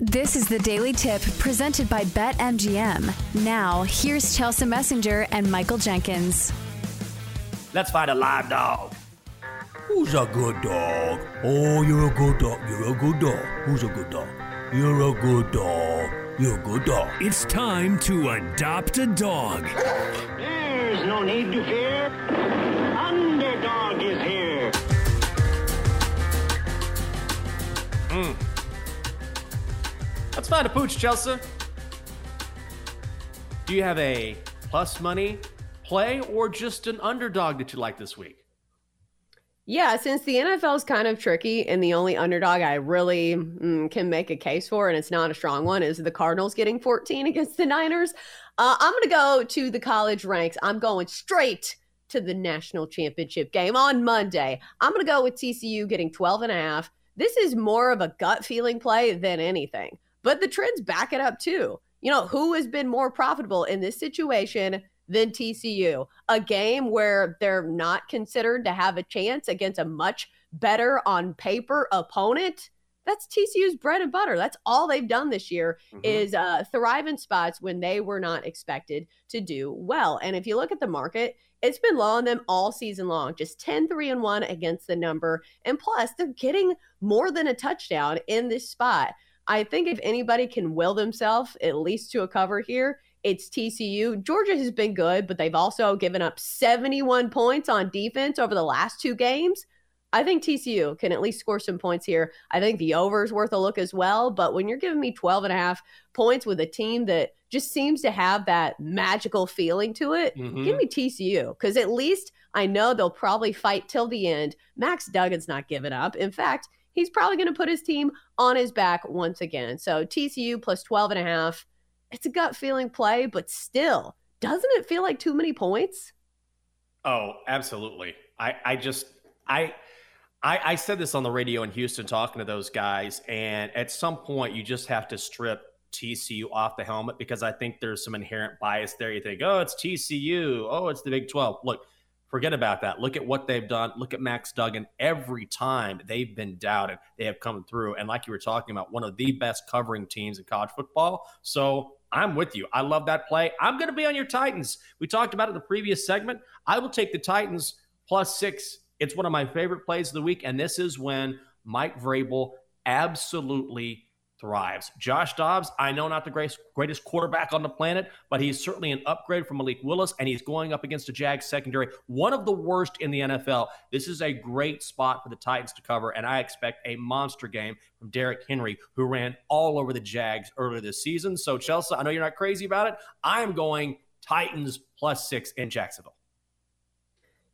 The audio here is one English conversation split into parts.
This is the Daily Tip presented by BetMGM. Now, here's Chelsa Messinger and Michael Jenkins. Let's find a live dog. Who's a good dog? Oh, you're a good dog. You're a good dog. Who's a good dog? You're a good dog. You're a good dog. It's time to adopt a dog. There's no need to fear. Let's find a pooch, Chelsa. Do you have a plus money play or just an underdog that you like this week? Yeah, since the NFL is kind of tricky, and the only underdog I really mm, can make a case for, and it's not a strong one, is the Cardinals getting 14 against the Niners. Uh, I'm going to go to the college ranks. I'm going straight to the national championship game on Monday. I'm going to go with TCU getting 12 and a half. This is more of a gut feeling play than anything, but the trends back it up too. You know, who has been more profitable in this situation than TCU? A game where they're not considered to have a chance against a much better on paper opponent. That's TCU's bread and butter. That's all they've done this year Mhm. is uh, thrive in spots when they were not expected to do well. And if you look at the market, it's been low on them all season long, just 10 3 and 1 against the number. And plus, they're getting more than a touchdown in this spot. I think if anybody can will themselves at least to a cover here, it's TCU. Georgia has been good, but they've also given up 71 points on defense over the last two games. I think TCU can at least score some points here. I think the over is worth a look as well. But when you're giving me 12 and a half points with a team that just seems to have that magical feeling to it, Mhm. give me TCU because at least I know they'll probably fight till the end. Max Duggan's not giving up. In fact, he's probably going to put his team on his back once again. So TCU plus 12 and a half. It's a gut feeling play, but still, doesn't it feel like too many points? Oh, absolutely. I, I just I, I I said this on the radio in Houston talking to those guys, and at some point you just have to strip TCU off the helmet because I think there's some inherent bias there. You think, oh, it's TCU, oh, it's the Big 12. Look, forget about that. Look at what they've done. Look at Max Duggan. Every time they've been doubted, they have come through. And like you were talking about, one of the best covering teams in college football. So I'm with you. I love that play. I'm going to be on your Titans. We talked about it in the previous segment. I will take the Titans plus six. It's one of my favorite plays of the week. And this is when Mike Vrabel absolutely thrives. Josh Dobbs, I know not the greatest, greatest quarterback on the planet, but he's certainly an upgrade from Malik Willis, and he's going up against a Jags secondary, one of the worst in the NFL. This is a great spot for the Titans to cover, and I expect a monster game from Derrick Henry, who ran all over the Jags earlier this season. So, Chelsa, I know you're not crazy about it. I am going Titans plus six in Jacksonville.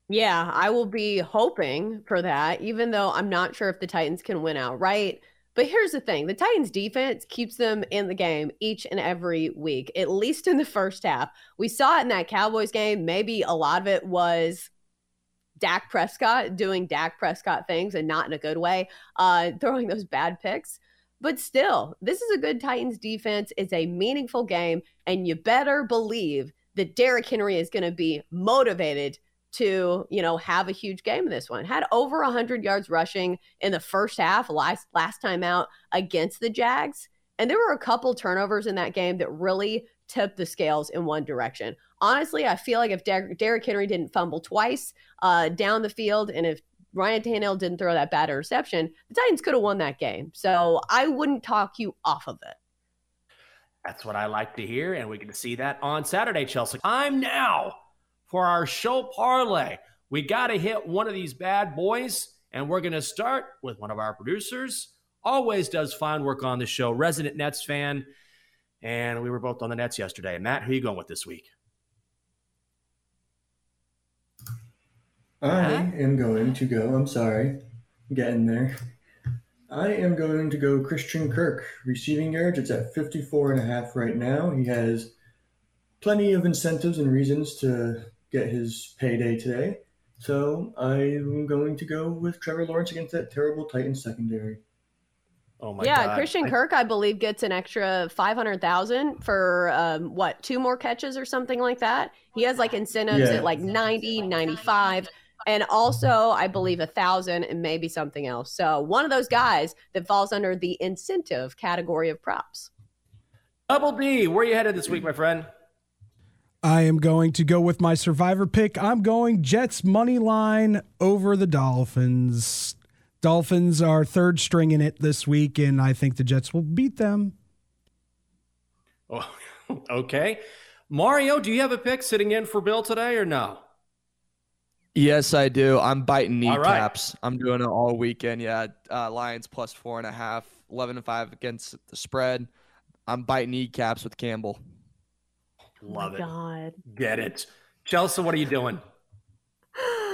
Yeah, I will be hoping for that, even though I'm not sure if the Titans can win outright. But here's the thing the Titans defense keeps them in the game each and every week, at least in the first half. We saw it in that Cowboys game. Maybe a lot of it was Dak Prescott doing Dak Prescott things and not in a good way, uh, throwing those bad picks. But still, this is a good Titans defense. It's a meaningful game, and you better believe that Derrick Henry is going to be motivated to, you know, have a huge game in this one. Had over 100 yards rushing in the first half last last time out against the Jags, and there were a couple turnovers in that game that really tipped the scales in one direction. Honestly, I feel like if Der- Derrick Henry didn't fumble twice uh, down the field, and if Ryan Tannehill didn't throw that bad interception, the Titans could have won that game. So I wouldn't talk you off of it. That's what I like to hear, and we get to see that on Saturday, Chelsa. Time now for our show parlay. We got to hit one of these bad boys, and we're going to start with one of our producers. Always does fine work on the show, resident Nets fan, and we were both on the Nets yesterday. Matt, who are you going with this week? I am going to go. I'm sorry. Getting there. I am going to go Christian Kirk. Receiving yards, it's at 54 and a half right now. He has plenty of incentives and reasons to get his payday today. So I'm going to go with Trevor Lawrence against that terrible Titans secondary. Oh my yeah, God. Christian Kirk, I believe, gets an extra five hundred thousand for um, what two more catches or something like that. He has like incentives Yeah. at like 90, 95. and also I believe a thousand and maybe something else. So one of those guys that falls under the incentive category of props. Double D, where are you headed this week, my friend? I am going to go with my survivor pick. I'm going Jets money line over the Dolphins. Dolphins are third string in it this week, and I think the Jets will beat them. Oh, okay. Mario, do you have a pick sitting in for Bill today or no? Yes, I do. I'm biting All right. kneecaps. I'm doing it all weekend. Yeah, uh, Lions plus four and a half, 11 and five against the spread. I'm biting kneecaps with Campbell. Love oh it. God. Get it. Chelsa, what are you doing?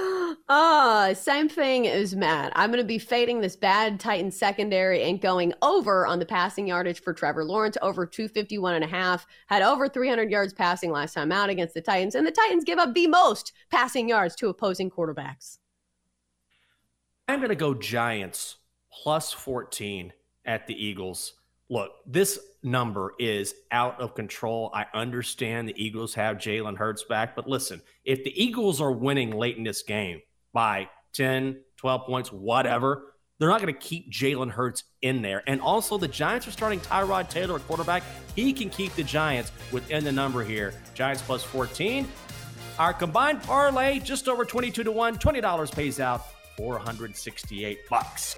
Ah, same thing as Matt. I'm going to be fading this bad Titan secondary and going over on the passing yardage for Trevor Lawrence, over 251 and a half. Had over 300 yards passing last time out against the Titans, and the Titans give up the most passing yards to opposing quarterbacks. I'm going to go Giants plus 14 at the Eagles. Look, this number is out of control. I understand the Eagles have Jalen Hurts back, but listen, if the Eagles are winning late in this game by 10, 12 points, whatever, they're not going to keep Jalen Hurts in there. And also, the Giants are starting Tyrod Taylor at quarterback. He can keep the Giants within the number here. Giants plus 14. Our combined parlay just over 22 to 1. $20 pays out 468 bucks.